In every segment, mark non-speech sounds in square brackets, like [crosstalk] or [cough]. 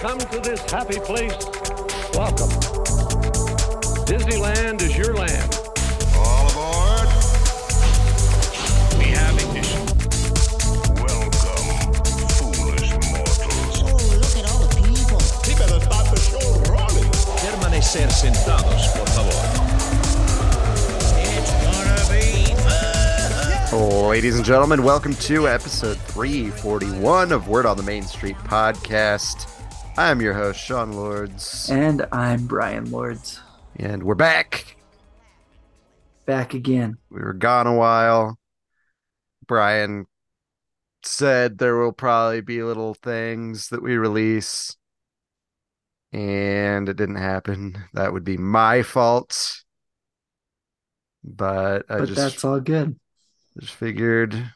come to this happy place, welcome. Disneyland is your land. All aboard. We have ignition. Welcome, foolish mortals. Oh, look at all the people. He better start the show rolling. Permanecer sentados, por favor. It's gonna be fun. Oh, ladies and gentlemen, welcome to episode 341 of Word on the Main Street podcast. I'm your host, Sean Lords, And I'm Bryan Lords. and we're back. Back again. We were gone a while. Bryan said there will probably be little things that we release, and it didn't happen. That would be my fault. But I But just, that's all good. just figured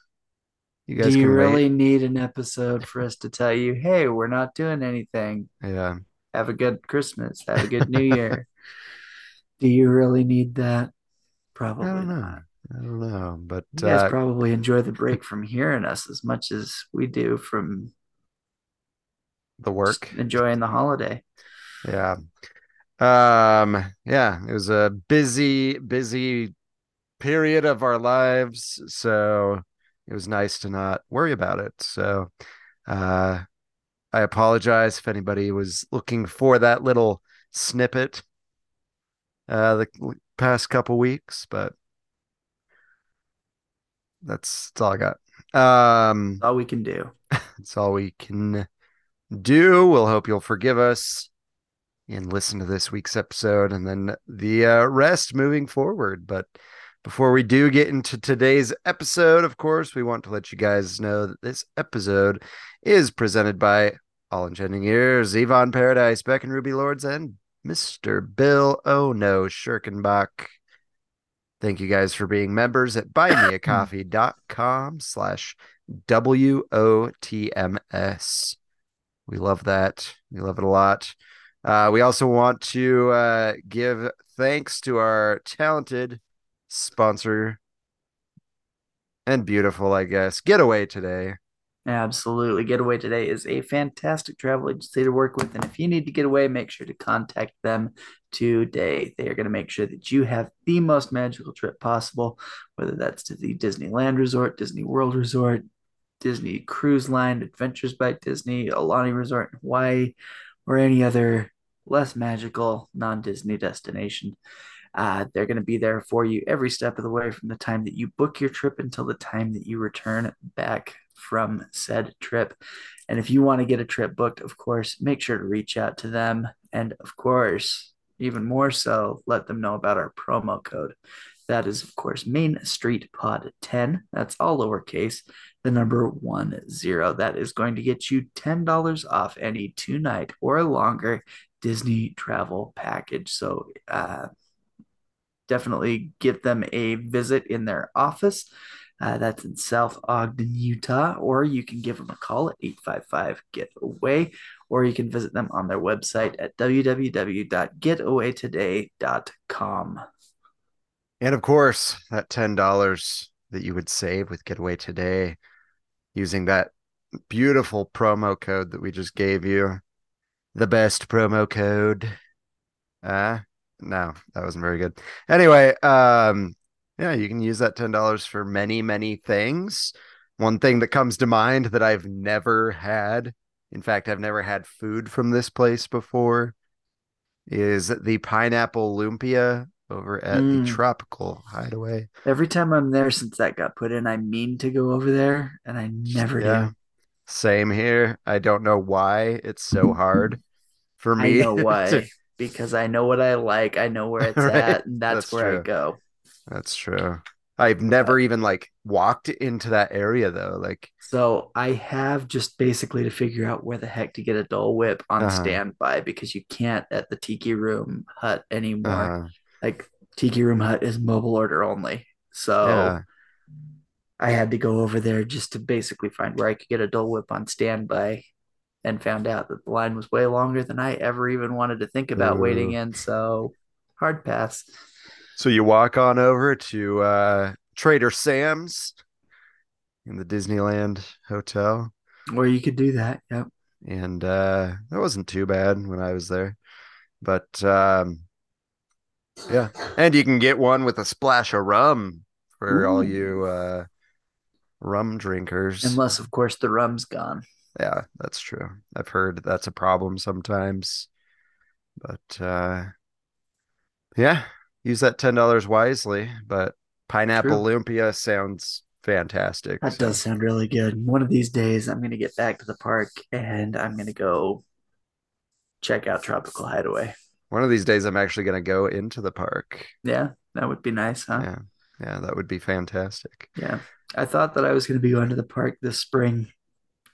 you guys Do you can wait. really need an episode for us to tell you, hey, we're not doing anything? Yeah. Have a good Christmas. Have a good [laughs] New Year. Do you really need that? Probably I don't know. I don't know, but You guys uh, probably enjoy the break [laughs] from hearing us as much as we do from the work, enjoying the holiday. yeah, um, yeah, it was a busy, busy period of our lives, so it was nice to not worry about it. So, uh, I apologize if anybody was looking for that little snippet, uh, the past couple weeks, but that's, that's all I got. Um. That's all we can do. [laughs] That's all we can do. We'll hope you'll forgive us and listen to this week's episode and then the uh, rest moving forward. But before we do get into today's episode, of course, we want to let you guys know that this episode is presented by All Enchanting Ears, Yvonne Paradise, Beck and Ruby Lords, and Mr. Bill Oh No Schirkenbach. Thank you guys for being members at buymeacoffee.com slash W-O-T-M-S. We love that. We love it a lot. Uh, we also want to uh, give thanks to our talented sponsor and beautiful, I guess, getaway today. Absolutely. Getaway Today is a fantastic travel agency to work with. And if you need to get away, make sure to contact them today. They are going to make sure that you have the most magical trip possible, whether that's to the Disneyland Resort, Disney World Resort, Disney Cruise Line, Adventures by Disney, Aulani Resort in Hawaii, or any other less magical non Disney destination. Uh, they're going to be there for you every step of the way from the time that you book your trip until the time that you return back from said trip. And if you want to get a trip booked, of course, make sure to reach out to them. And of course, even more so, let them know about our promo code. That is, of course, Main Street Pod 10. That's all lowercase, the number one zero. That is going to get you $10 off any two night or longer Disney travel package. So, uh, definitely give them a visit in their office. Uh, that's in South Ogden, Utah, or you can give them a call at 855 Get Away, or you can visit them on their website at www.getawaytoday.com. And of course, that $10 that you would save with Getaway today using that beautiful promo code that we just gave you. The best promo code. Uh no, that wasn't very good. Anyway, um yeah, you can use that $10 for many, many things. One thing that comes to mind that I've never had, in fact, I've never had food from this place before, is the pineapple lumpia over at Mm. the Tropical Hideaway. Every time I'm there since that got put in, I mean to go over there, and I never Yeah. do. Same here. I don't know why it's so hard [laughs] for me. I know [laughs] to- why. Because I know what I like, I know where [laughs] it's Right. at, and that's, That's where I go. That's true. I've never even like walked into that area though. Like, So I have just basically to figure out where the heck to get a Dole Whip on Uh-huh. standby because you can't at the Tiki Room Hut anymore. uh, Like Tiki Room Hut is mobile order only. So yeah, I had to go over there just to basically find where I could get a Dole Whip on standby and found out that the line was way longer than I ever even wanted to think about waiting in. So hard pass. So you walk on over to uh Trader Sam's in the Disneyland Hotel. Or you could do that. Yep. and uh, that wasn't too bad when I was there. But um, yeah, and you can get one with a splash of rum for all you uh, rum drinkers. Unless, of course, the rum's gone. Yeah, that's true. I've heard that's a problem sometimes. But uh yeah, use that ten dollars wisely. But pineapple lumpia sounds fantastic. That so- does sound really good. One of these days, I'm going to get back to the park and I'm going to go check out Tropical Hideaway. One of these days I'm actually gonna go into the park. Yeah, that would be nice, huh? Yeah. Yeah, that would be fantastic. Yeah. I thought that I was going to be going to the park this spring.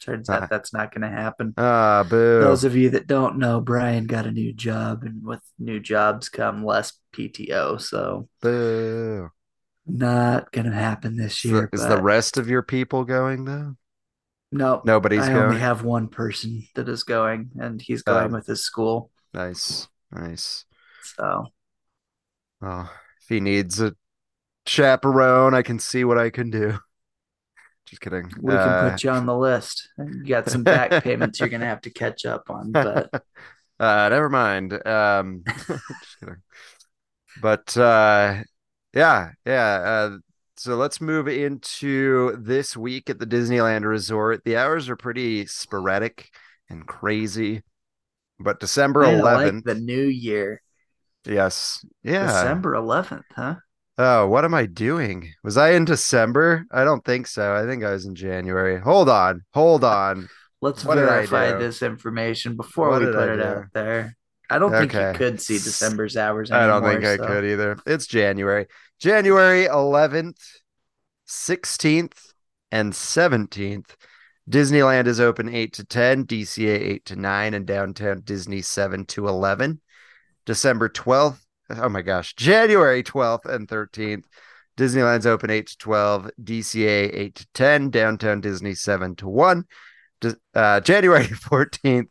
Turns out that's not going to happen. Ah, boo. Those of you that don't know, Bryan got a new job, and with new jobs come less PTO. So, boo. not going to happen this year. is the rest of your people going though? no, Nobody's I going. only have one person that is going, and he's going Um, with his school. Nice. Nice. So, Oh, if he needs a chaperone, I can see what I can do. Just kidding. we Uh, can put you on the list. You got some back [laughs] payments you're going to have to catch up on, but [laughs] uh, never mind. Um, [laughs] just kidding. But uh, yeah, yeah. Uh, so let's move into this week at the Disneyland Resort. The hours are pretty sporadic and crazy, but December Man, I like 11th. the new year, yes, yeah. December 11th, huh? Oh, what am I doing? Was I in December? I don't think so. I think I was in January. Hold on, hold on. Let's What verify this information before What we put I it do? out there. I don't think Okay. you could see December's hours I don't think I so- could either. It's January. January 11th, 16th, and 17th. Disneyland is open 8 to 10, DCA 8 to 9, and downtown Disney 7 to 11. December 12th, oh my gosh, January 12th and 13th. Disneyland's open 8 to 12, DCA 8 to 10, downtown Disney 7 to 1. Uh, [laughs] January 14th,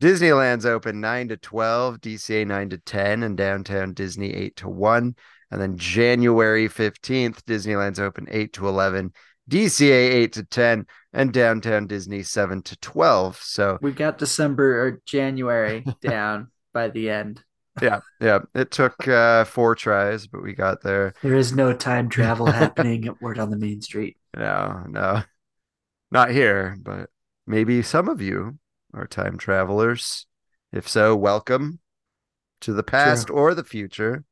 Disneyland's open 9 to 12, DCA 9 to 10, and downtown Disney 8 to 1. And then January 15th, Disneyland's open 8 to 11, DCA 8 to 10, and downtown Disney 7 to 12. So, we've got December or January [laughs] down by the end. Yeah, yeah, it took uh, four tries, but we got there. There is no time travel happening at Word on the Main Street. [laughs] No, no, not here, but maybe some of you are time travelers. If so, welcome to the past or the future,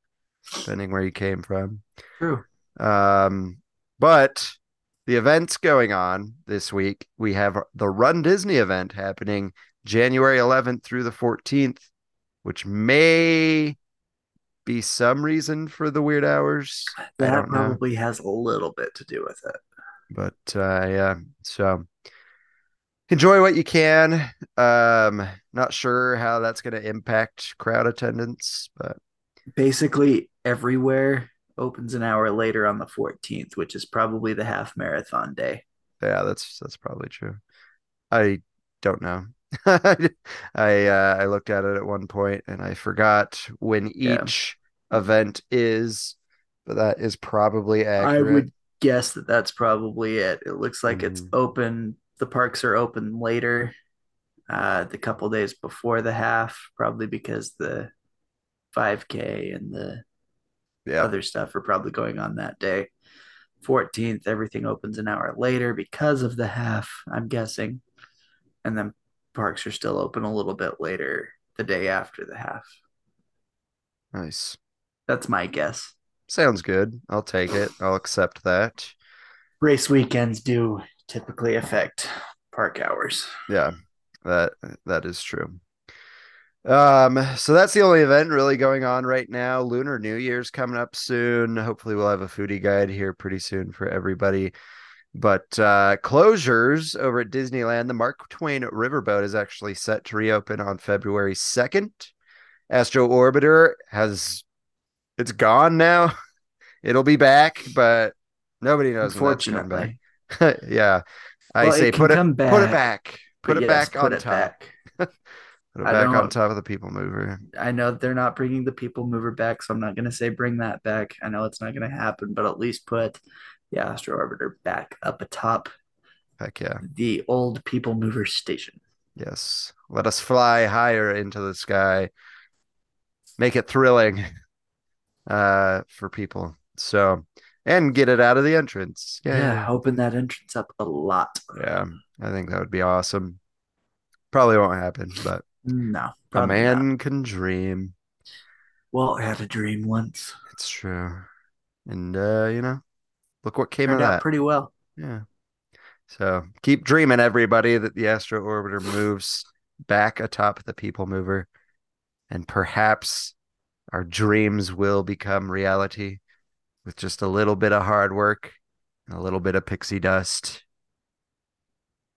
depending where you came from. True. Um, but the events going on this week, we have the Run Disney event happening January 11th through the 14th, which may be some reason for the weird hours. That don't know. probably has a little bit to do with it. but uh yeah so enjoy what you can um not sure how that's going to impact crowd attendance but Basically, everywhere opens an hour later on the 14th, which is probably the half marathon day. yeah that's that's probably true i don't know [laughs] i uh i looked at it at one point and i forgot when Yeah. each event is but that is probably accurate I would guess that that's probably it. It looks like it's Mhm. open. The parks are open later, uh, the couple days before the half, probably because the 5K and the yeah other stuff are probably going on that day. 14th, everything opens an hour later because of the half, I'm guessing. And then parks are still open a little bit later the day after the half. nice That's my guess. sounds good i'll take it i'll accept that Race weekends do typically affect park hours. Yeah, that that is true. Um, so that's the only event really going on right now. Lunar New Year's coming up soon. Hopefully, we'll have a foodie guide here pretty soon for everybody. But uh, closures over at Disneyland, the Mark Twain Riverboat is actually set to reopen on February 2nd. Astro Orbiter has it's gone now. [laughs] It'll be back, but nobody knows back. Unfortunately. [laughs] yeah. I Well, it say can put it come put it back, back. Put But it yes, back put on it top. back. [laughs] Put it I back on top of the people mover. I know they're not bringing the people mover back, so I'm not going to say bring that back. I know it's not going to happen, but at least put the Astro Orbiter back up atop Heck yeah. the old people mover station. Yes. Let us fly higher into the sky. Make it thrilling [laughs] uh for people. So and get it out of the entrance. Yeah, Yeah. open that entrance up a lot. Yeah. I think that would be awesome. Probably won't happen, but No, a man not. can dream. Walt had a dream once. It's true. And uh, you know, look what came Turned out pretty well. Yeah. So keep dreaming, everybody, that the Astro Orbiter moves back atop the People Mover, and perhaps our dreams will become reality with just a little bit of hard work and a little bit of pixie dust.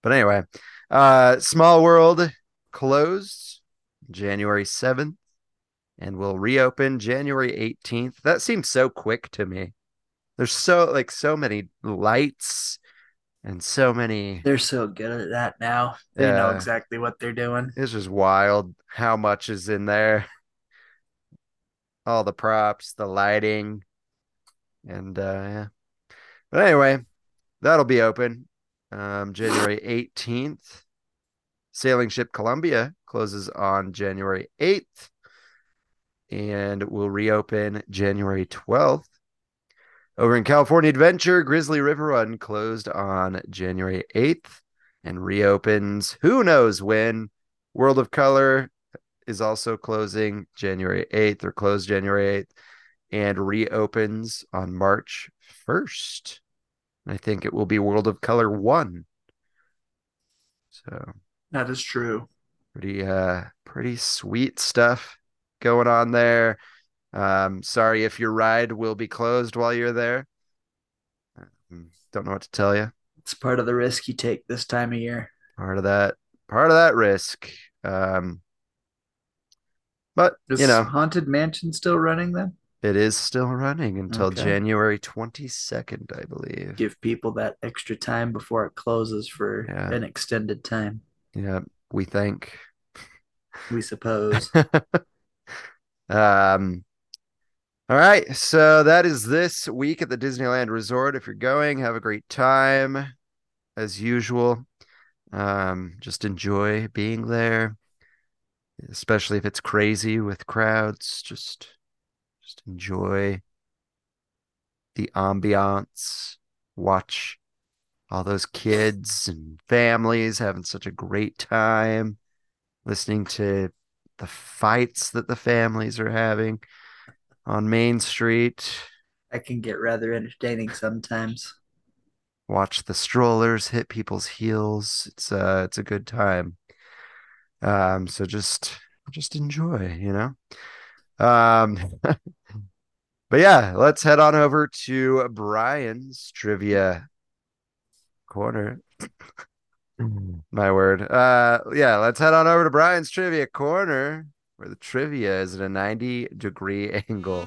But anyway, uh, Small World closed January 7th and will reopen January 18th. That seems so quick to me. There's so like so many lights and so many They're so good at that now. They know exactly what they're doing. it's just wild how much is in there. All the props, the lighting, and uh yeah. But anyway, that'll be open. Um January 18th. Sailing ship Columbia closes on January 8th and will reopen January 12th. Over in California Adventure, Grizzly River Run closed on January 8th and reopens who knows when. World of Color is also closing January 8th or closed January 8th and reopens on March 1st. I think it will be World of Color 1. So That is true. pretty uh pretty sweet stuff going on there um sorry if your ride will be closed while you're there Um, don't know what to tell you It's part of the risk you take this time of year. part of that part of that risk um but Is you know Haunted Mansion still running then? it is still running until Okay. january 22nd i believe Give people that extra time before it closes for Yeah. an extended time, yeah we think we suppose. [laughs] um all right so that is this week at the disneyland resort. If you're going have a great time as usual. Um just enjoy being there especially if it's crazy with crowds. Just just enjoy the ambiance. Watch all those kids and families having such a great time. Listening to the fights that the families are having on Main Street. I can get rather entertaining sometimes. Watch the strollers hit people's heels. It's uh it's a good time. Um so just just enjoy, you know. Um [laughs] but yeah, let's head on over to Bryan's trivia corner. [laughs] My word. Uh yeah, let's head on over to Bryan's trivia corner where the trivia is at a 90 degree [laughs] angle.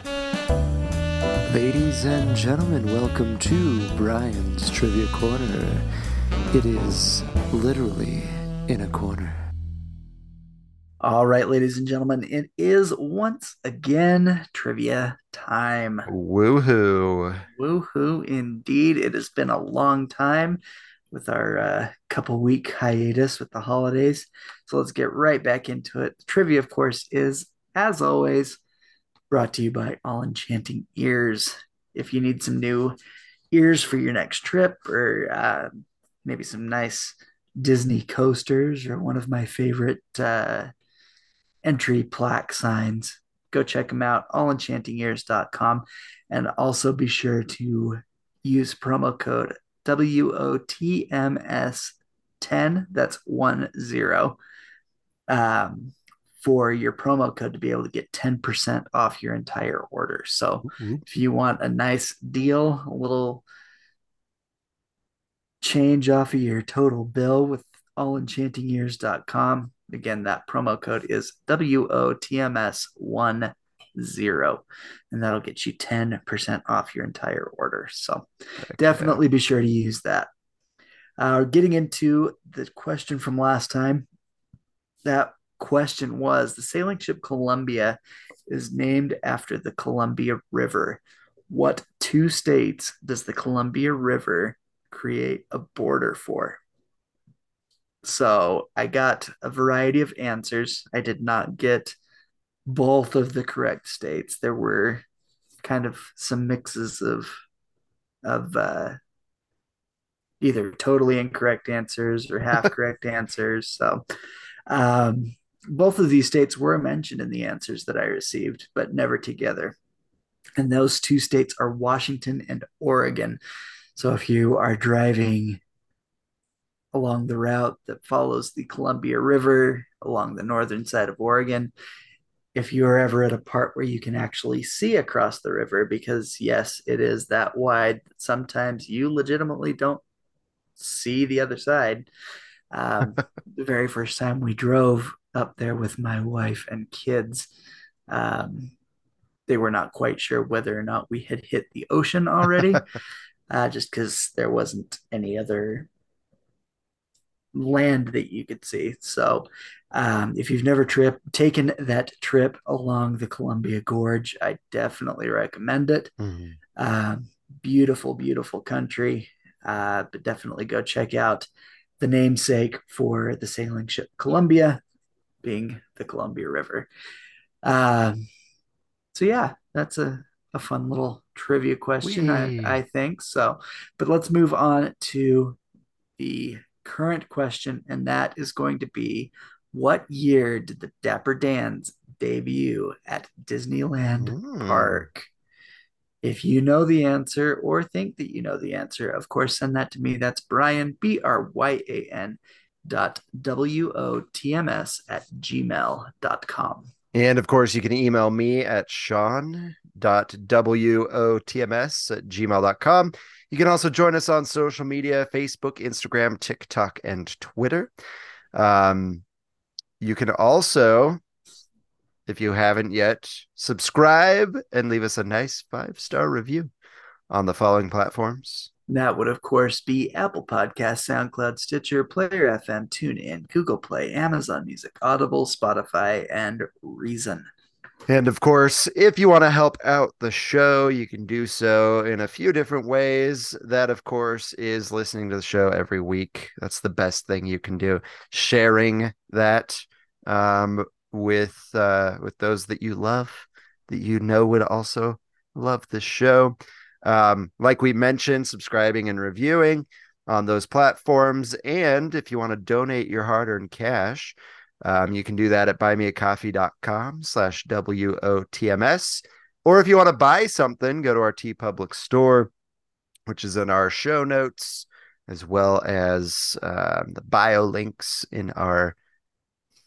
Ladies and gentlemen, welcome to Bryan's Trivia Corner. It is literally in a corner. All right, ladies and gentlemen, it is once again trivia time. Woohoo. Woohoo, indeed. It has been a long time with our uh, couple week hiatus with the holidays. So let's get right back into it. The trivia, of course, is, as always, brought to you by All Enchanting Ears. If you need some new ears for your next trip or uh, maybe some nice Disney coasters or one of my favorite uh, entry plaque signs, go check them out, allenchantingears.com. And also be sure to use promo code WOTMS10, that's one zero, um, for your promo code to be able to get 10% off your entire order. So if you want a nice deal, a little change off of your total bill with all allenchantingears.com. Again, that promo code is WOTMS10, and that'll get you 10% off your entire order. So definitely be sure to use that. Uh, getting into the question from last time, that question was the sailing ship Columbia is named after the Columbia River. What two states does the Columbia River create a border for? So I got a variety of answers. I did not get both of the correct states. There were kind of some mixes of of uh, either totally incorrect answers or half [laughs] correct answers. So um, both of these states were mentioned in the answers that I received, but never together. And those two states are Washington and Oregon. So if you are driving along the route that follows the Columbia River along the northern side of Oregon, if you're ever at a part where you can actually see across the river, because yes, it is that wide, sometimes you legitimately don't see the other side. Um, [laughs] the very first time we drove up there with my wife and kids, um, they were not quite sure whether or not we had hit the ocean already, [laughs] uh, just because there wasn't any other land that you could see. So, um, if you've never trip taken that trip along the Columbia Gorge, I definitely recommend it. Mhm. Um, beautiful, beautiful country. Uh, but definitely go check out the namesake for the sailing ship Columbia, being the Columbia River. Um, so yeah, that's a, a fun little trivia question! I, I think. So, but let's move on to the current question, and that is going to be what year did the Dapper Dans debut at Disneyland Mm. Park? If you know the answer or think that you know the answer, of course, send that to me. That's Bryan, B R Y A N dot W O T M S at gmail.com. And of course, you can email me at sean.wotms at gmail.com. You can also join us on social media Facebook, Instagram, TikTok, and Twitter. Um, you can also, if you haven't yet, subscribe and leave us a nice five star review on the following platforms. That would, of course, be Apple Podcasts, SoundCloud, Stitcher, Player FM, TuneIn, Google Play, Amazon Music, Audible, Spotify, and Reason. And of course, if you want to help out the show, you can do so in a few different ways. That, of course, is listening to the show every week. That's the best thing you can do. Sharing that um, with uh, with those that you love, that you know would also love the show. Um, like we mentioned, subscribing and reviewing on those platforms. And if you want to donate your hard-earned cash, um, you can do that at buymeacoffee.com slash W-O-T-M-S. Or if you want to buy something, go to our TeePublic store, which is in our show notes, as well as um, the bio links in our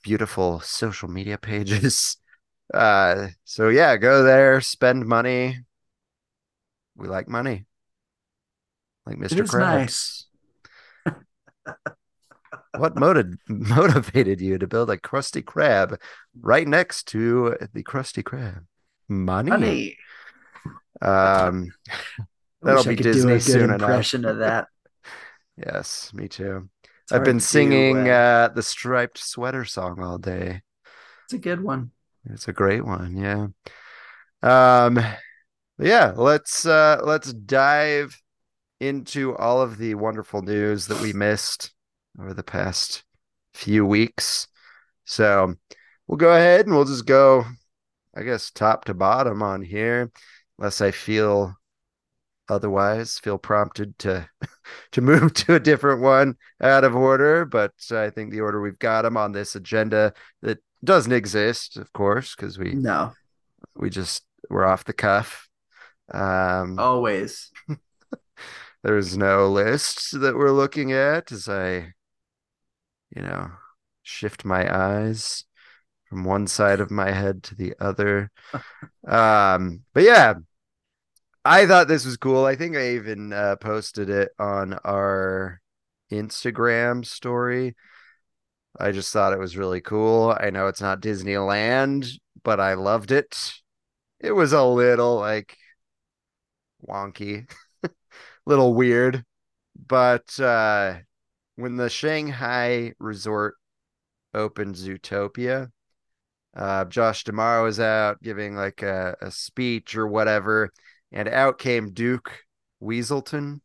beautiful social media pages. [laughs] Uh, so yeah, go there, spend money. We like money. Like Mr. is Krabs. nice. [laughs] What motiv- [laughs] motivated you to build a Krusty Krab right next to the Krusty Krab? Money. Honey. Um, [laughs] That'll be Disney do a good soon enough. impression of that. [laughs] yes, me too. It's I've been to do, singing uh, uh, the striped sweater song all day. It's a good one. It's a great one, yeah. Um, yeah, let's uh let's dive into all of the wonderful news that we missed over the past few weeks. So we'll go ahead and we'll just go, I guess, top to bottom on here, unless I feel otherwise, feel prompted to [laughs] to move [laughs] to a different one out of order. But I think the order we've got them on this agenda that doesn't exist, of course, because we No, we just we're off the cuff. Um, always. [laughs] there's no list that we're looking at as I, you know, shift my eyes from one side of my head to the other. [laughs] um, but yeah, I thought this was cool. I think I even uh, posted it on our Instagram story. I just thought it was really cool. I know it's not Disneyland, but I loved it. It was a little like wonky, [laughs] little weird, but uh when the Shanghai resort opened Zootopia, uh Josh D'Amaro was out giving like a, a speech or whatever, and out came Duke Weaselton.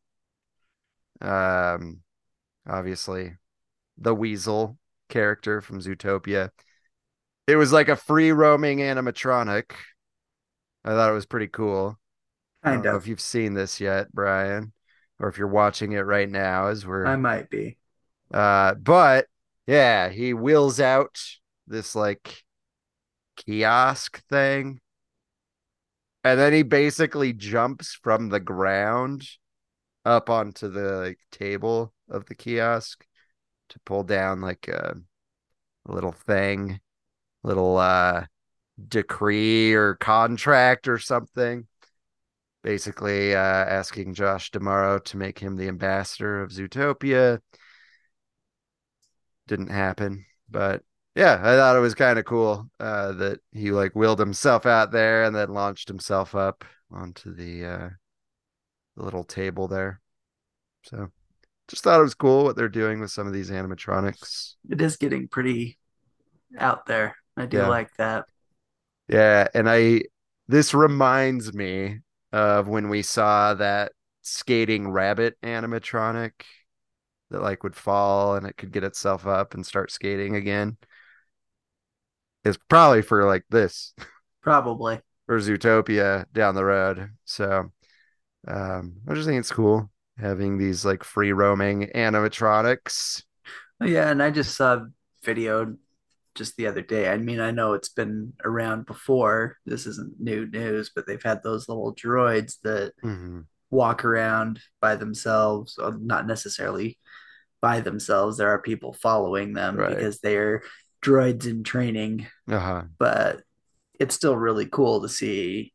Um obviously the weasel character from Zootopia. It was like a free roaming animatronic. I thought it was pretty cool. I don't Kind know of. if you've seen this yet, Bryan, or if you're watching it right now as we're I might be. Uh but yeah, he wheels out this like kiosk thing. And then he basically jumps from the ground up onto the like, table of the kiosk to pull down like a, a little thing, little uh decree or contract or something. Basically uh asking Josh D'Amaro to make him the ambassador of Zootopia. Didn't happen, but yeah, I thought it was kind of cool uh, that he like wheeled himself out there and then launched himself up onto the uh, the little table there. So, just thought it was cool what they're doing with some of these animatronics. It is getting pretty out there. I do Yeah. like that. Yeah, and I this reminds me of when we saw that skating rabbit animatronic that like would fall and it could get itself up and start skating again. It's probably for like this Probably. [laughs] or Zootopia down the road. So um I just think it's cool having these like free roaming animatronics. Oh, yeah, and I just saw a video just the other day. I mean, I know it's been around before. This isn't new news, but they've had those little droids that Mhm. walk around by themselves, not necessarily by themselves. There are people following them Right. because they're droids in training, Uh-huh. but it's still really cool to see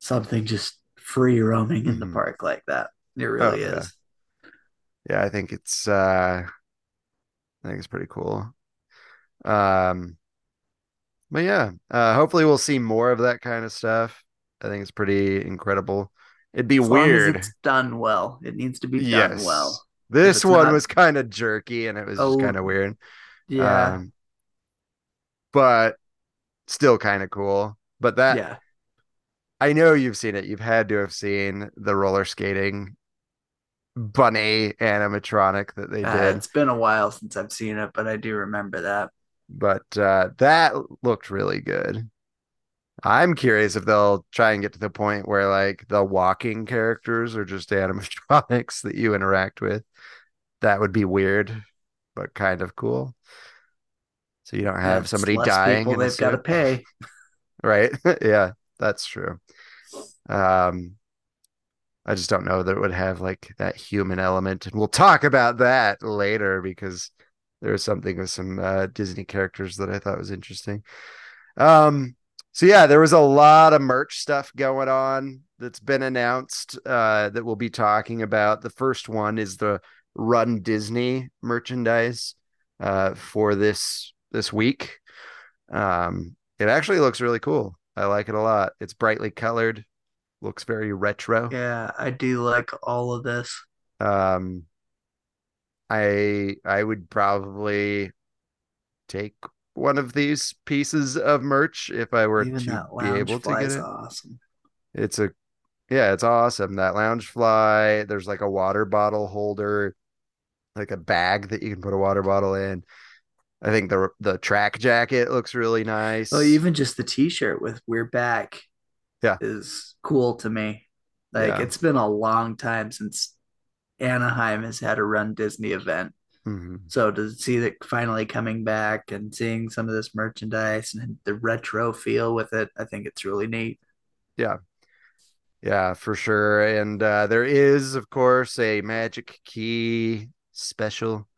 something just free roaming in the Mhm. park like that. It really yeah. is. Yeah, I think it's uh I think it's pretty cool. Um but yeah, uh hopefully we'll see more of that kind of stuff. I think it's pretty incredible. It'd be as weird. it's done well. It needs to be done Yes. well. This one not- was kind of jerky and it was Oh, kind of weird. Yeah. Um but still kind of cool. But that yeah. I know you've seen it. You've had to have seen the roller skating bunny animatronic that they Uh, did. it's been a while since I've seen it, but I do remember that. but uh, that looked really good. I'm curious if they'll try and get to the point where like the walking characters are just [laughs] animatronics that you interact with. That would be weird, but kind of cool. So you don't have It's somebody dying. people they've got to pay. [laughs] right? [laughs] yeah, that's true. Um, I just don't know that it would have like that human element, and we'll talk about that later because there was something with some uh, Disney characters that I thought was interesting. Um, so yeah, there was a lot of merch stuff going on that's been announced uh, that we'll be talking about. The first one is the Run Disney merchandise uh, for this this week. Um, it actually looks really cool. I like it a lot. It's brightly colored, looks very retro. Yeah, I do like all of this. Um, I I would probably take one of these pieces of merch if I were Even to be able to get it. awesome. It's a yeah, it's awesome. That Loungefly, there's like a water bottle holder, like a bag that you can put a water bottle in. I think the the track jacket looks really nice. Oh, even just the T-shirt with "We're back," Yeah. is cool to me. Like Yeah. it's been a long time since Anaheim has had a Run Disney event. Mhm. So to see that finally coming back and seeing some of this merchandise and the retro feel with it, I think it's really neat. Yeah, yeah, for sure. And uh, there is, of course, a magic key special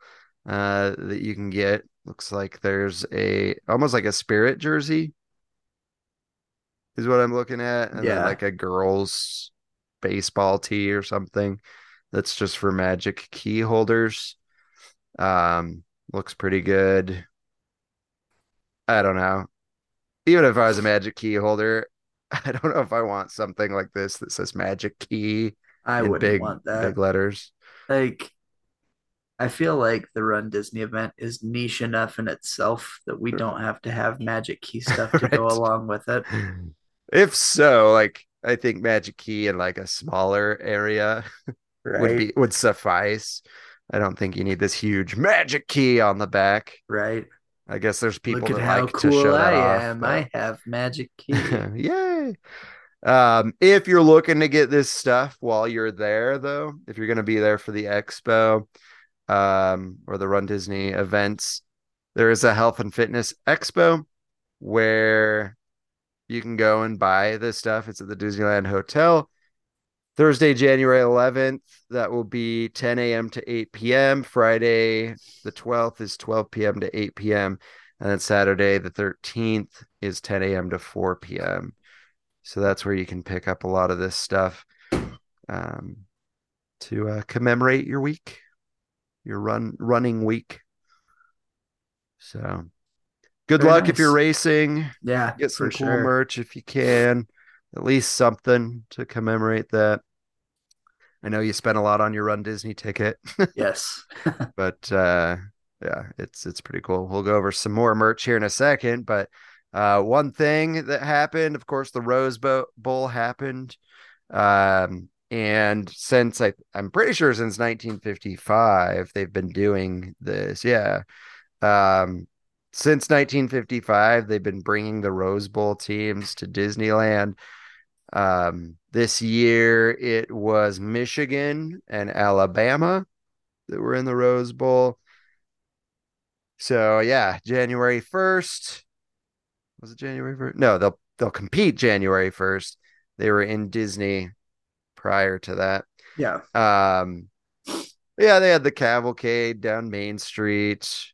uh, that you can get. Looks like there's a almost like a spirit jersey, is what I'm looking at. And then Yeah. like a girl's baseball tee or something that's just for magic key holders. Um, looks pretty good. I don't know. Even if I was a magic key holder, [laughs] I don't know if I want something like this that says magic key I wouldn't big want that. big letters. Like, I feel like the Run Disney event is niche enough in itself that we don't have to have [laughs] magic key [laughs] stuff to go along with it. If so, like I think magic key in like a smaller area Right. [laughs] would be would suffice. I don't think you need this huge magic key on the back. Right. I guess there's people Look at that how like to show cool that I off. am. but- I have magic key. Yay. Um, if you're looking to get this stuff while you're there, though, if you're going to be there for the expo um, or the Run Disney events, there is a health and fitness expo where you can go and buy this stuff. It's at the Disneyland Hotel. Thursday, January 11th, that will be 10 a.m. to 8 p.m. Friday, the 12th, is 12 p.m. to 8 p.m. And then Saturday, the 13th, is 10 a.m. to 4 p.m. So that's where you can pick up a lot of this stuff um, to uh, commemorate your week, your run running week. So good Very luck if you're racing. Yeah, Get some cool sure. merch if you can. At least something to commemorate that. I know you spent a lot on your Run Disney ticket, [laughs] Yes. [laughs] but uh, yeah, it's it's pretty cool. We'll go over some more merch here in a second, but uh, one thing that happened, of course, the Rose Bowl happened, um, and since I I'm pretty sure since 1955 they've been doing this. Yeah, um, since 1955 they've been bringing the Rose Bowl teams to Disneyland. Um, this year it was Michigan and Alabama that were in the Rose Bowl. So yeah, January 1st. Was it January 1st? No, they'll they'll compete January 1st. They were in Disney prior to that. Yeah. Um yeah, they had the cavalcade down Main Street.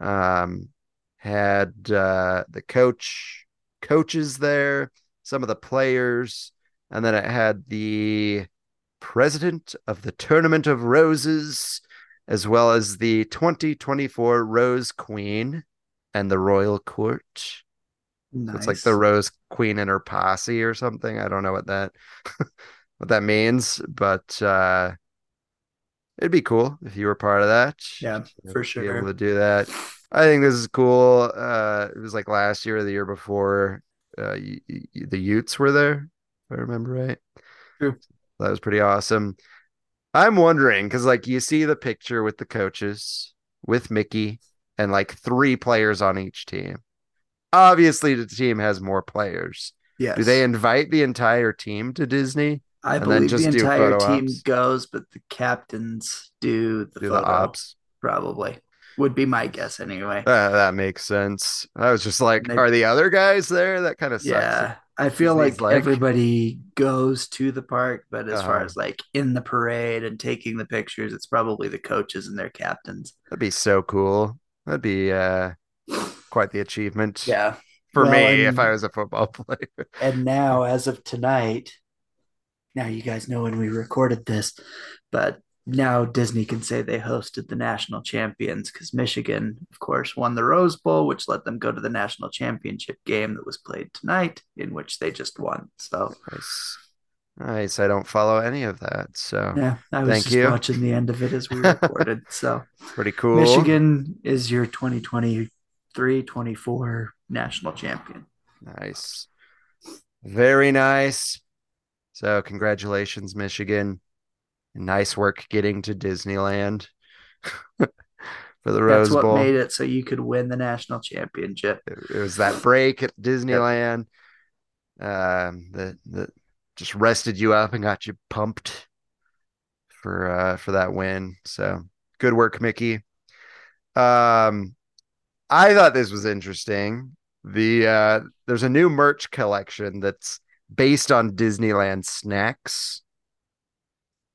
Um had uh the coach coaches there, some of the players, and then it had the president of the Tournament of Roses as well as the 2024 Rose Queen and the Royal Court. Nice. It's like the Rose Queen and her posse or something. I don't know what that [laughs] what that means, but uh it'd be cool if you were part of that. Yeah, for Be sure. able to do that. I think this is cool. Uh it was like last year or the year before uh y- y- the Utes were there, if I remember right. True. That was pretty awesome. I'm wondering because like you see the picture with the coaches with Mickey and like three players on each team. Obviously, the team has more players. Yes. Do they invite the entire team to Disney? I and believe the entire team ops? goes, but the captains do the Do photo. the ops? Probably would be my guess anyway. Uh, that makes sense. I was just like, They- are the other guys there? That kind of sucks. yeah, I feel like, like- everybody goes to the park, but as far Uh-huh. as like in the parade and taking the pictures, it's probably the coaches and their captains. That'd be so cool. That'd be uh, quite the achievement Yeah. for Well, me if I was a football [laughs] player. And now, as of tonight, now you guys know when we recorded this, but now Disney can say they hosted the national champions because Michigan, of course, won the Rose Bowl, which let them go to the national championship game that was played tonight, in which they just won. So, Nice. Nice. I don't follow any of that. So yeah, I was Thank just you. watching the end of it as we recorded. [laughs] So, pretty cool. Michigan is your 2023 24 national champion. Nice. Very nice. So, congratulations, Michigan. Nice work getting to Disneyland [laughs] for the Rose That's what Bowl. made it so you could win the national championship. It, it was that break at Disneyland um, that that just rested you up and got you pumped for uh, for that win. So, good work, Mickey. Um, I thought this was interesting. The uh, there's a new merch collection that's based on Disneyland snacks.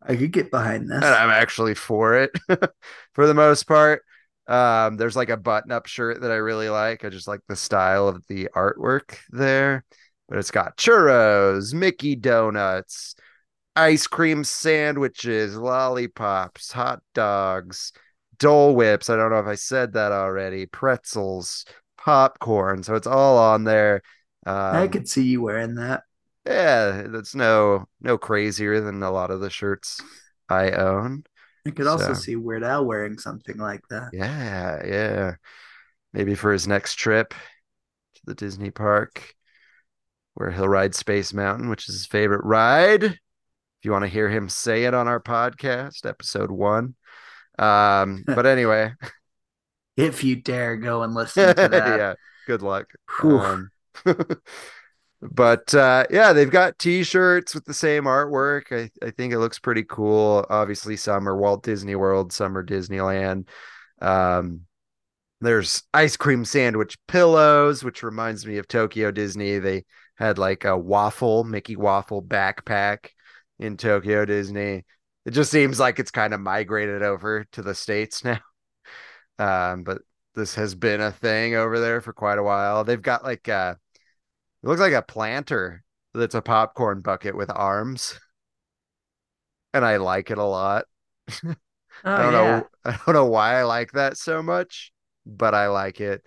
I could get behind this. and I'm actually for it [laughs] for the most part. Um, there's like a button-up shirt that I really like. I just like the style of the artwork there, but it's got churros, Mickey donuts, ice cream sandwiches, lollipops, hot dogs, Dole Whips. I don't know if I said that already. Pretzels, popcorn. So it's all on there. Um, I could see you wearing that. Yeah, that's no no crazier than a lot of the shirts I own. I could also see Weird Al wearing something like that. Yeah, yeah. Maybe for his next trip to the Disney park where he'll ride Space Mountain, which is his favorite ride. If you want to hear him say it on our podcast, episode one. Um, [laughs] but anyway, If you dare go and [laughs] listen to that. yeah, good luck. Um, [laughs] but uh, yeah, they've got T-shirts with the same artwork. I, I think it looks pretty cool. Obviously, some are Walt Disney World, some are Disneyland. Um, there's ice cream sandwich pillows, which reminds me of Tokyo Disney. They had like a waffle, Mickey waffle backpack in Tokyo Disney. It just seems like it's kind of migrated over to the States [laughs] now. Um, but this has been a thing over there for quite a while. They've got like uh it looks like a planter that's a popcorn bucket with arms. And I like it a lot. [laughs] Oh, I don't yeah. know [laughs] I don't know why I like that so much, but I like it.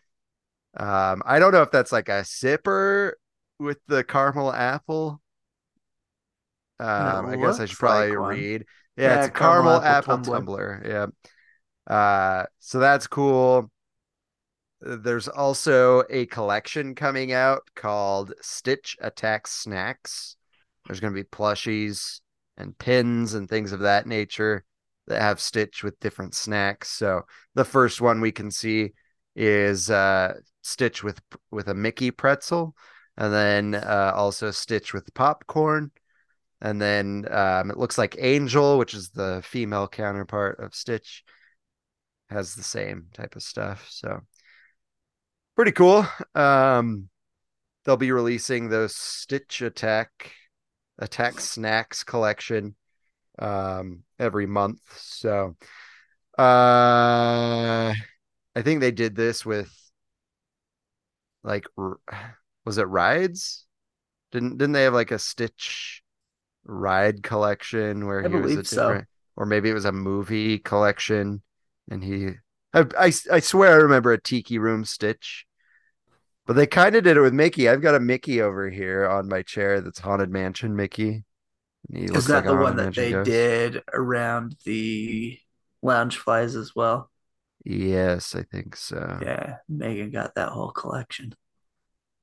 Um I don't know if that's like a sipper with the caramel apple. Um I guess I should probably like read. Yeah, Yeah, it's a caramel, caramel apple, apple tumbler. Yeah. Uh so that's cool. There's also a collection coming out called Stitch Attacks Snacks. There's going to be plushies and pins and things of that nature that have Stitch with different snacks. So the first one we can see is uh, Stitch with with a Mickey pretzel, and then uh, also Stitch with popcorn, and then um, it looks like Angel, which is the female counterpart of Stitch, has the same type of stuff. So pretty cool. Um, they'll be releasing the Stitch Attack Attack Snacks collection um every month. So uh I think they did this with like was it rides? Didn't didn't they have like a Stitch ride collection where I he was a believe so. or maybe it was a movie collection and he I, I, I swear I remember a Tiki Room Stitch. But they kind of did it with Mickey. I've got a Mickey over here on my chair that's Haunted Mansion Mickey. Is that like the one that they did around the Loungeflies as well? Yes, I think so. Yeah, Megan got that whole collection.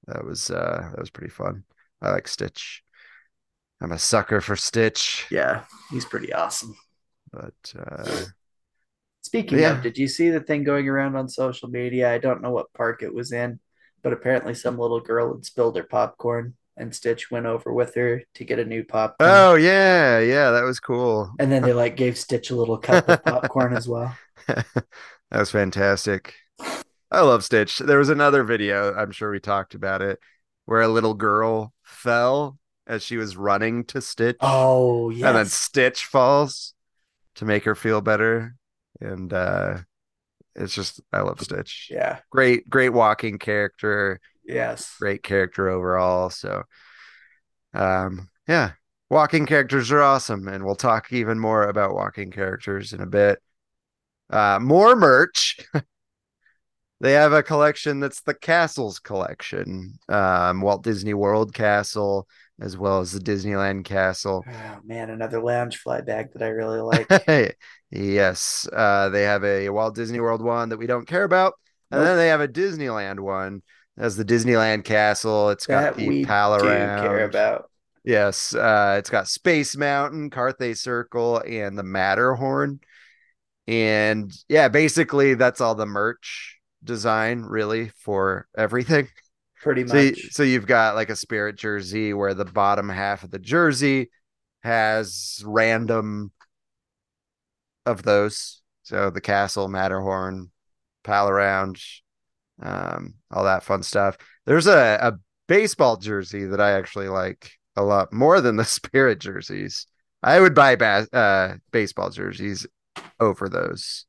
That was uh that was pretty fun. I like Stitch. I'm a sucker for Stitch, Yeah, he's pretty awesome. but uh Speaking Yeah. of, did you see the thing going around on social media? I don't know what park it was in, but apparently some little girl had spilled her popcorn and Stitch went over with her to get a new popcorn. oh yeah, yeah, that was cool. And then they [laughs] like gave Stitch a little cup of popcorn as well. [laughs] that was fantastic. I love Stitch. There was another video, I'm sure we talked about it, where a little girl fell as she was running to Stitch. Oh, yeah. And then. Stitch falls to make her feel better. And uh it's just I love Stitch. Yeah. Great, great walking character, Yes. great character overall. So um yeah, walking characters are awesome, and we'll talk even more about walking characters in a bit. Uh more merch. [laughs] They have a collection that's the Castles collection, um, Walt Disney World Castle, as well as the Disneyland Castle. Oh man, another Loungefly bag that I really like. [laughs] yes, uh, they have a Walt Disney World one that we don't care about, and Nope. then they have a Disneyland one. As the Disneyland Castle, it's got that the we Pal-A-Round. care about. Yes, uh, it's got Space Mountain, Carthay Circle, and the Matterhorn. And yeah, basically that's all the merch design really for everything. [laughs] Pretty So, you- much. so you've got like a spirit jersey where the bottom half of the jersey has random of those. So the castle, Matterhorn, Pal-A-Round, um, all that fun stuff. There's a, a baseball jersey that I actually like a lot more than the [laughs] spirit jerseys. I would buy ba- uh, baseball jerseys over those.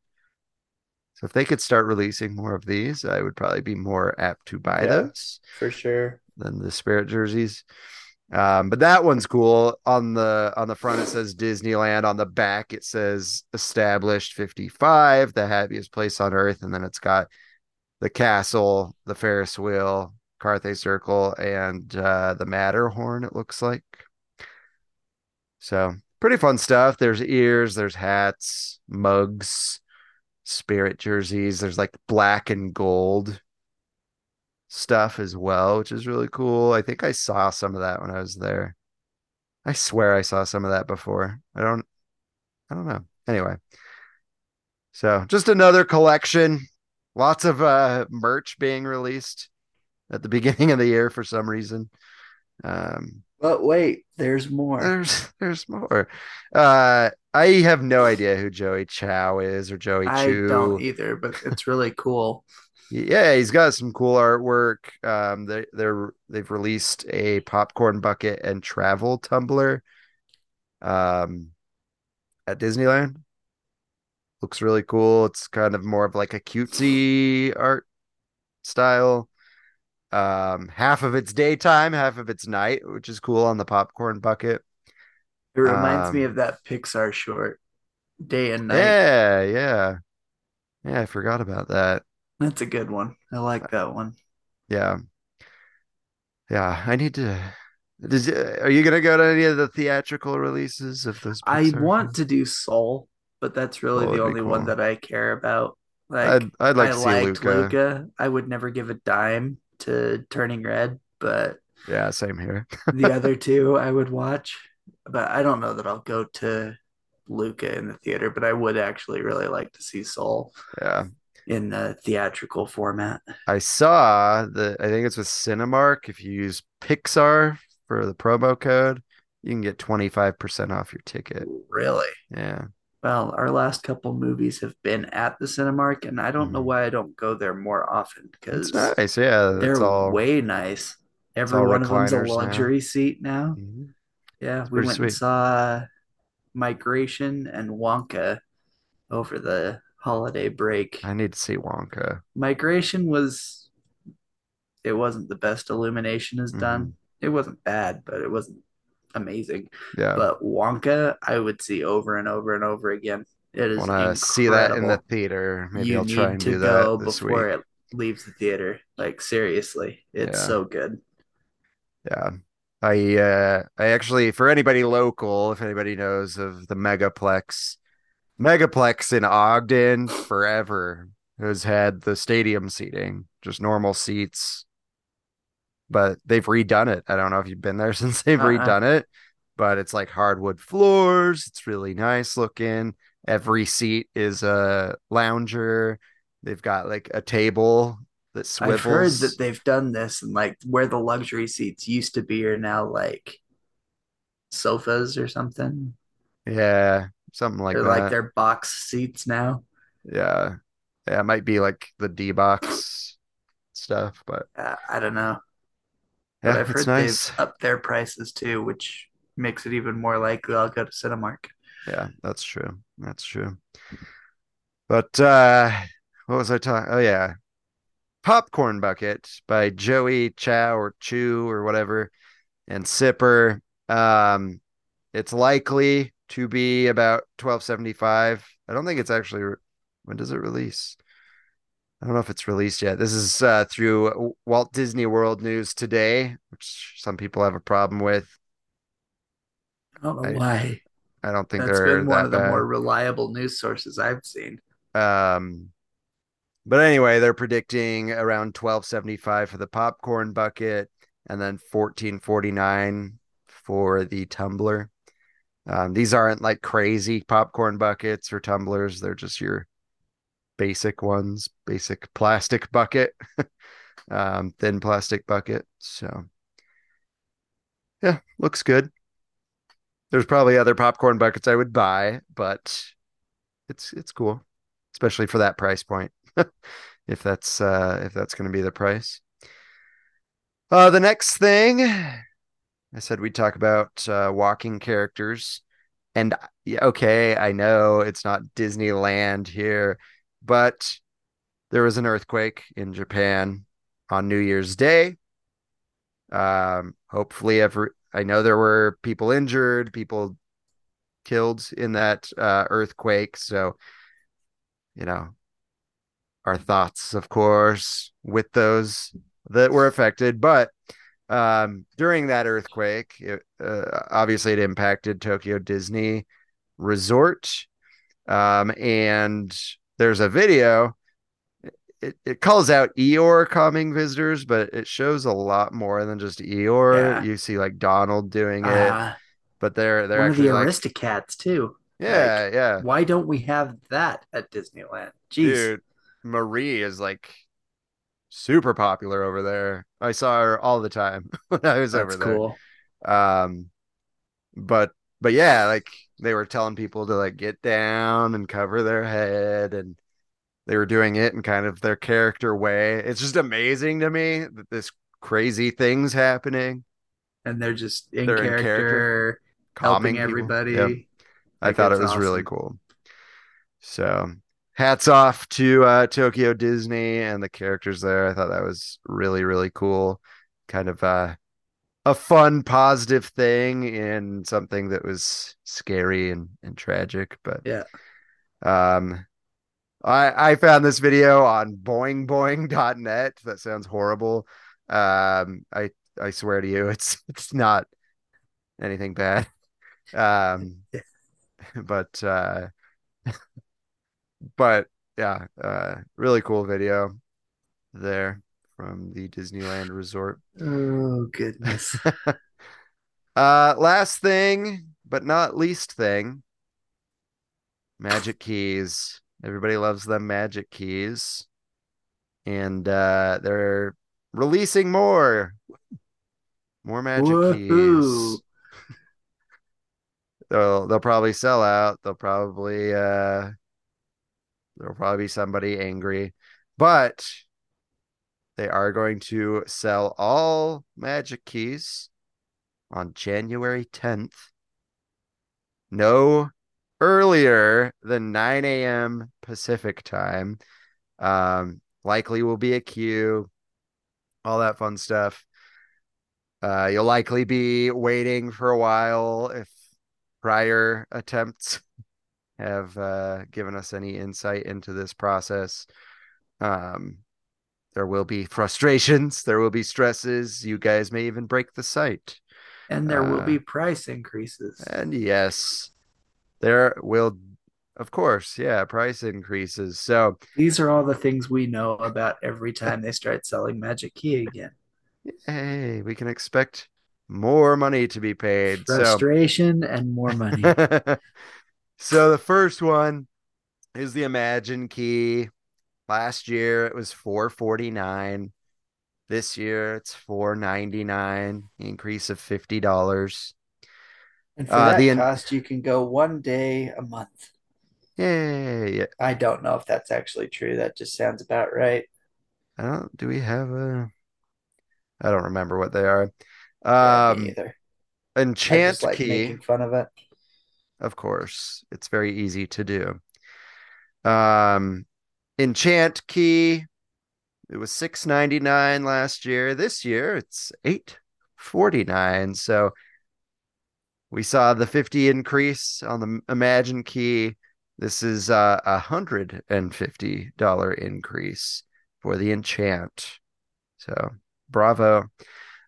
So if they could start releasing more of these, I would probably be more apt to buy Yeah. those for sure. than the spirit jerseys. Um, but that one's cool. On the on the front it says Disneyland. On the back it says established 55, the happiest place on earth, and then it's got the castle, the Ferris wheel, Carthay Circle, and uh, the Matterhorn. It looks like. So pretty fun stuff. There's ears, there's hats, mugs, spirit jerseys. There's like black and gold stuff as well, which is really cool. I think I saw some of that when I was there. I swear I saw some of that before. I don't I don't know. Anyway. So just another collection. Lots of uh merch being released at the [laughs] beginning of the year for some reason. Um But wait, there's more. there's there's more. Uh I have no idea who Joey Chou is or Joey I Chu. don't either, but it's really cool. [laughs] Yeah, he's got some cool artwork. Um, they they're they've released a popcorn bucket and travel tumbler, um, at Disneyland. Looks really cool. It's kind of more of like a cutesy art style. Um, half of it's daytime, half of it's night, which is cool on the popcorn bucket. It reminds me Um, of that Pixar short, Day and Night. Yeah, yeah, yeah. I forgot about that. That's a good one. I like that one. Yeah. Yeah, I need to. Does, are you gonna go to any of the theatrical releases of those? I want to do Soul, but that's really Soul the only one that I care about. Like I'd I'd like I to see Luca. Luca. I would never give a dime to Turning Red, but Yeah, same here. the [laughs] other two I would watch. But I don't know that I'll go to Luca in the theater, but I would actually really like to see Soul Yeah, in the theatrical format. I saw the. I think it's with Cinemark. If you use Pixar for the promo code, you can get twenty five percent off your ticket. Really? Yeah, Well, our last couple movies have been at the Cinemark, and I don't know Mhm. why I don't go there more often it's because nice. Yeah, they're all. way nice. Every all one of them's a recliners now. luxury seat now. Mhm. Yeah, It's we went and saw Migration and Wonka over the holiday break. I need to see Wonka. Migration was it wasn't the best illumination has done. Mm-hmm. It wasn't bad, but it wasn't amazing. Yeah, But Wonka, I would see over and over and over again. It is want to see that in the theater. Maybe you I'll try and to do go that this before week. it leaves the theater. Like seriously, it's Yeah. so good. Yeah. I uh I actually for anybody local, if anybody knows of the Megaplex, Megaplex in Ogden forever has had the stadium seating, just normal seats. But they've redone it. I don't know if you've been there [laughs] since they've Uh-uh. redone it, but it's like hardwood floors. It's really nice looking. Every seat is a lounger. They've got like a table that swivels. I've heard that they've done this and like where the luxury seats used to be are now like sofas or something. Yeah, something like They're that. like they're box seats now. Yeah. Yeah, it might be like the D box stuff, but Uh, I don't know. But yeah, I've heard nice. they've upped their prices too, which makes it even more likely I'll go to Cinemark. Yeah, that's true. That's true. But uh what was I talking? Oh yeah. Popcorn Bucket by Joey Chow or Chew or whatever and Sipper. Um it's likely to be about 1275. I don't think it's actually re- when does it release? I don't know if it's released yet. This is uh, through Walt Disney World News today, which some people have a problem with. I don't know I- why. I don't think That's they're been one that of the bad. more reliable news sources I've seen. Um, but anyway, they're predicting around twelve seventy five for the popcorn bucket, and then fourteen forty nine for the tumbler. Um, these aren't like crazy popcorn buckets or tumblers; they're just your basic ones, basic plastic bucket, [laughs] um, thin plastic bucket. So, yeah, looks good. There's probably other popcorn buckets I would buy, but it's it's cool especially for that price point. [laughs] if that's uh if that's going to be the price. Uh the next thing I said we'd talk about uh walking characters and okay, I know it's not Disneyland here, but there was an earthquake in Japan on New Year's Day. Um hopefully every I know there were people injured, people killed in that uh earthquake, so you know, our thoughts, of course, with those that were affected. But um, during that earthquake, it, uh, obviously it impacted Tokyo Disney Resort. Um, and there's a video. It, it calls out Eeyore calming visitors, but it shows a lot more than just Eeyore. Yeah. You see like Donald doing it, Uh, but they're they're one of actually the like Aristocats too. Yeah, yeah. Why don't we have that at Disneyland? Jeez. Dude, Marie is like super popular over there. I saw her all the time [laughs] when I was That's over there. cool. Um, but but yeah, like they were telling people to like get down and cover their head, and they were doing it in kind of their character way. It's just amazing to me that this crazy things happening. And they're just in, They're in character, character, helping calming everybody. Yep. I Like, thought it was really cool. So hats off to uh, Tokyo Disney and the characters there. I thought that was really, really cool. Kind of uh, a fun, positive thing in something that was scary and, and tragic. But Yeah. um, I I found this video on boingboing.net. That sounds horrible. Um, I I swear to you, [laughs] it's it's not anything bad. Um, Yeah. [laughs] but uh, [laughs] but yeah, uh, really cool video there from the Disneyland Resort. Oh goodness. [laughs] Uh, last thing, but not least thing, magic keys. Everybody loves them magic keys. And uh they're releasing more. More magic Woohoo. keys. They'll they'll probably sell out. They'll probably uh there'll probably be somebody angry. But they are going to sell all magic keys on January 10th. No earlier than 9 a.m. Pacific time. Um, likely will be a queue, all that fun stuff. Uh, you'll likely be waiting for a while if prior attempts have uh, given us any insight into this process. Um, there will be frustrations, there will be stresses. You guys may even break the site. And there will Uh, be price increases. And yes, there will, of course, yeah, price increases. So, These are all the things we know about every time they start selling Magic Key again. hey, we can expect more money to be paid. So, Frustration and more money. [laughs] so the first one is the Imagine key. Last year it was 449. This year it's 499, increase of $50. And for Uh, that the cost, you can go one day a month. Yay. I don't know if that's actually true. That just sounds about right. I don't, do we have a, I don't remember what they are. Yeah, Um, either. Enchant like key. making fun of it. Of course, it's very easy to do. Um, Enchant Key. It was 699 last year. This year it's 849. So we saw the 50 increase on the Imagine Key. This is uh, a $150 increase for the Enchant. So bravo.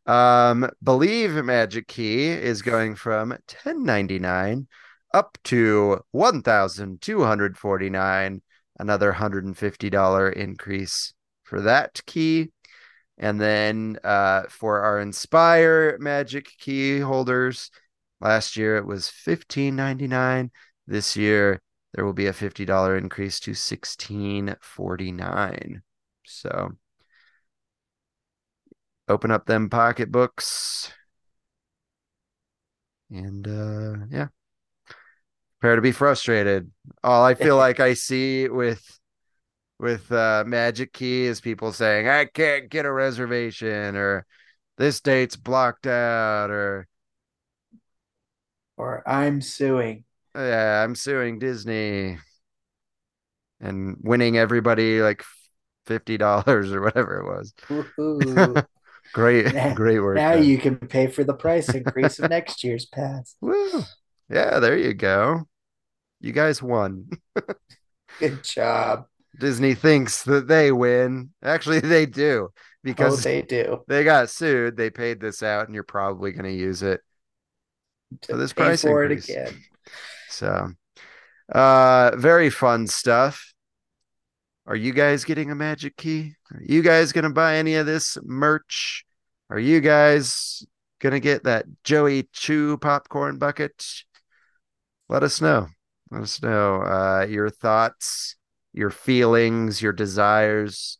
Um, Believe Magic Key is going from 1099 up to 1249 Another hundred and fifty dollar increase for that key. And then uh, for our Inspire Magic Key holders, last year it was fifteen ninety nine. This year there will be a fifty dollar increase to sixteen forty nine. So open up them pocketbooks and uh yeah prepare to be frustrated all i feel [laughs] like i see with with uh magic key is people saying i can't get a reservation or this date's blocked out or Or I'm suing. yeah i'm suing disney and winning everybody like $50 or whatever it was [laughs] great Now- great work now there. you can pay for the price increase of next year's pass. [laughs] Woo. Yeah, there you go. You guys won. Good job. Disney thinks that they win. Actually, they do Oh, because they do. they got sued. They paid this out, and you're probably going to use it. To So this pay price for increase. it again. So, uh, very fun stuff. Are you guys getting a magic key? Are you guys going to buy any of this merch? Are you guys going to get that Joey Chew popcorn bucket? Let us know. Let us know uh, your thoughts, your feelings, your desires,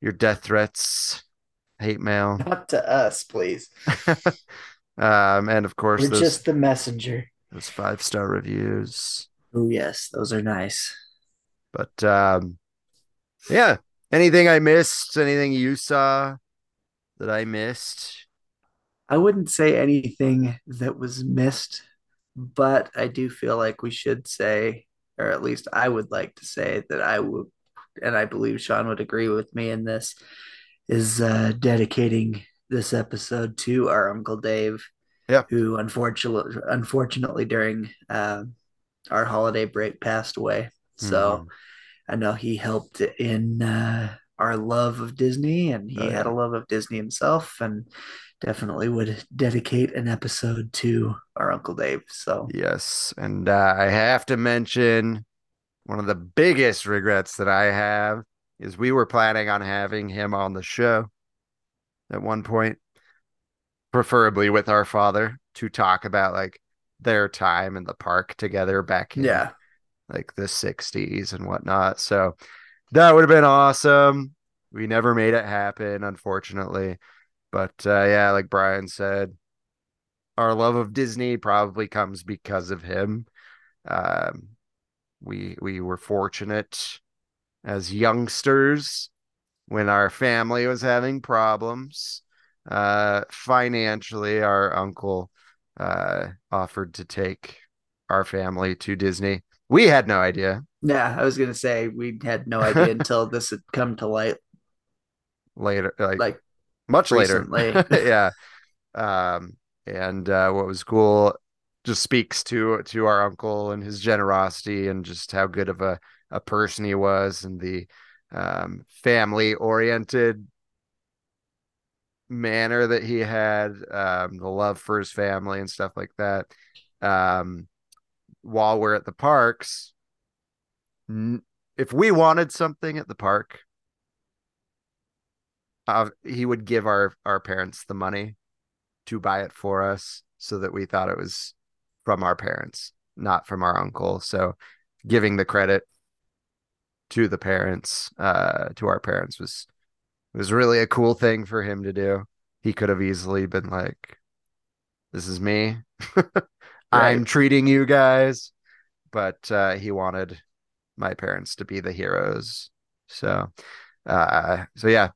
your death threats, hate mail, [laughs] Not to us, please. [laughs] um, and of course We're those, just the messenger. those five star reviews. Oh yes, those are nice. But um, yeah, anything I missed? Anything you saw that I missed? I wouldn't say anything that was missed, but I do feel like we should say, or at least I would like to say that I would, and I believe Sean would agree with me in this, is uh, dedicating this episode to our Uncle Dave, Yep. who unfortunately, unfortunately during uh, our holiday break passed away. So Mhm. I know he helped in uh, our love of Disney, and he Oh, had a love of Disney himself, and definitely would dedicate an episode to our Uncle Dave. So Yes, and uh, I have to mention one of the biggest regrets that I have is we were planning on having him on the show at one point, preferably with our father to talk about like their time in the park together back in yeah, like the 60s and whatnot. So that would have been awesome. We never made it happen, unfortunately. But uh, yeah, like Bryan said, our love of Disney probably comes because of him. Um, we we were fortunate as youngsters when our family was having problems uh, financially. Our uncle uh, offered to take our family to Disney. We had no idea yeah. I was gonna say we had no idea [laughs] until this had come to light, later, like, like much recently. later. [laughs] [laughs] yeah. Um, and uh, what was cool just speaks to to our uncle and his generosity and just how good of a, a person he was and the um, family oriented manner that he had, um, the love for his family and stuff like that. Um, while we're at the parks, n- if we wanted something at the park, uh, he would give our our parents the money to buy it for us so that we thought it was from our parents not from our uncle. So giving the credit to the parents uh to our parents was was really a cool thing for him to do. He could have easily been like this is me. [laughs] I'm treating you guys. But uh he wanted my parents to be the heroes. So uh so yeah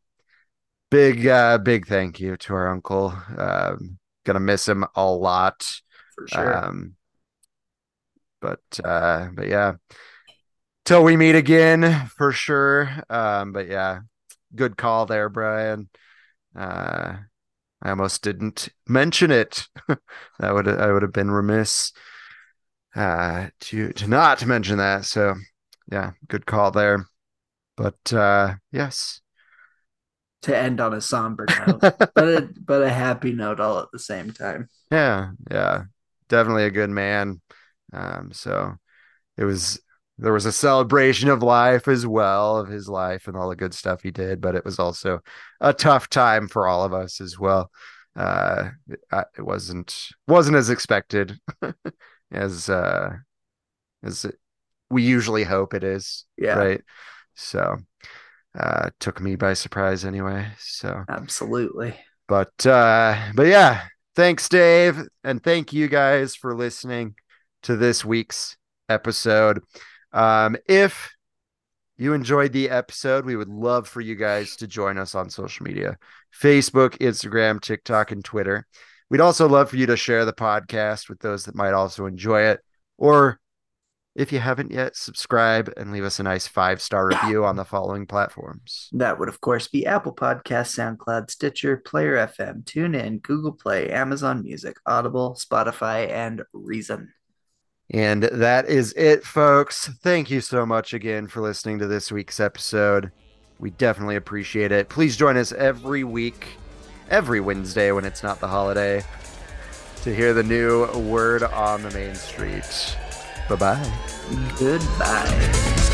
big uh big thank you to our uncle. Um gonna miss him a lot. For sure. um but uh but yeah. Till we meet again for sure. Um but yeah good call there bryan. Uh i almost didn't mention it. [laughs] That would i would have been remiss uh to to not mention that. So yeah good call there. But uh yes to end on a somber [laughs] note, but a, but a happy note all at the same time. Yeah, yeah, definitely a good man. Um, so it was there was a celebration of life as well of his life and all the good stuff he did, but it was also a tough time for all of us as well. Uh, it, it wasn't wasn't as expected [laughs] as uh as it, we usually hope it is, Yeah. right? So uh took me by surprise anyway. So Absolutely. but uh but yeah, thanks Dave and thank you guys for listening to this week's episode. Um if you enjoyed the episode, we would love for you guys to join us on social media. Facebook, Instagram, TikTok and Twitter. We'd also love for you to share the podcast with those that might also enjoy it or if you haven't yet, subscribe and leave us a nice five-star review on the following platforms. That would, of course, be Apple Podcasts, SoundCloud, Stitcher, Player FM, TuneIn, Google Play, Amazon Music, Audible, Spotify, and Reason. And that is it, folks. Thank you so much again for listening to this week's episode. We definitely appreciate it. Please join us every week, every Wednesday when it's not the holiday, to hear the new word on the main street. Bye bye. Goodbye.